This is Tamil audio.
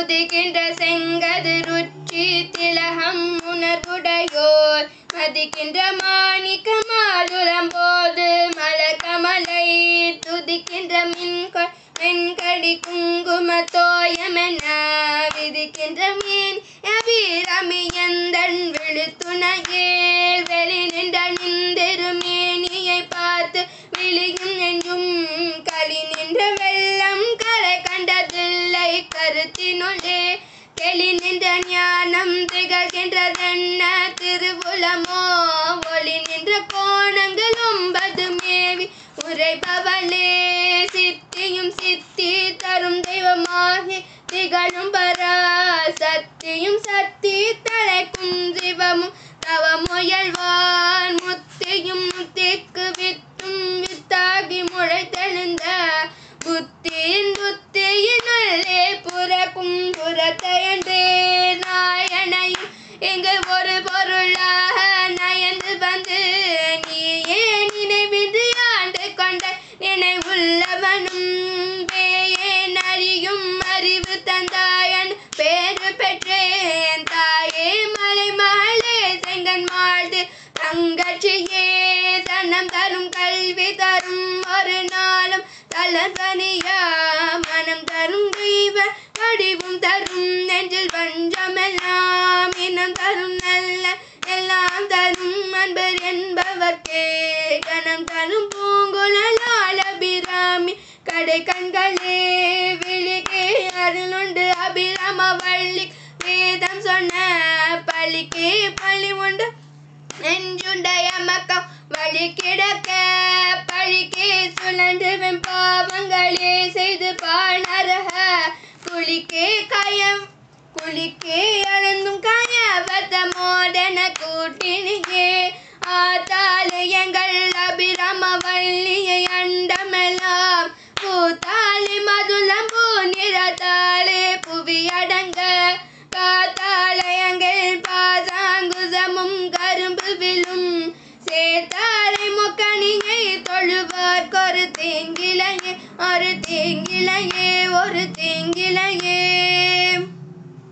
முதுகின்ற செங்கது ருச்சி திலகம் உணர்வுடையோர். மதிக்கின்ற மாணிக்க மாதுளம்போது மலர்கமலை துதிக்கின்ற மின்கொ மென்கடி குங்கும தோயமென விதிக்கின்ற மீன் அபிரமி எந்தன் கோணங்கள் ஒன்பது மேவி உரைபவளே சித்தியும் சித்தி தரும் தெய்வமாகி திகழும் பரா. சத்தியும் சத்தி தலைக்கும் சிவமும் தவ முயல்வான் முத்தியும் முத்திக்கு வித்தும் வித்தாகி முளை தெழுந்த புத்தியின் புத்தியினுள்ளே புறக்கும் புறத்தையன்றே நாயனையும் இங்கு ஒரு பொருள் உள்ளவனும் பேயேன் அறியும் அறிவு தந்தாயன். பேரு பெற்றேன் தாயே மலை மகளே செங்கன் வாழ்ந்து தங்கச்சியே. தன்னம் தரும் கல்வி தரும் ஒரு நாளும் தலசனியா மனம் தரும் தெய்வ வடிவும் தரும் கடை கண்களே விழிக்கே அருளுண்டு அபிராம வள்ளி. வேதம் சொன்ன பள்ளிக்கே பள்ளி உண்டு. நெஞ்சுடைய மக்கள் வழி கிடக்க பழிக்கே சுழன்று பாவங்களே செய்து பாணரக குளிக்கே கயம் குளிக்கே அழந்தும் ஒரு தீங்கிலையே ஒரு தீங்கிலையே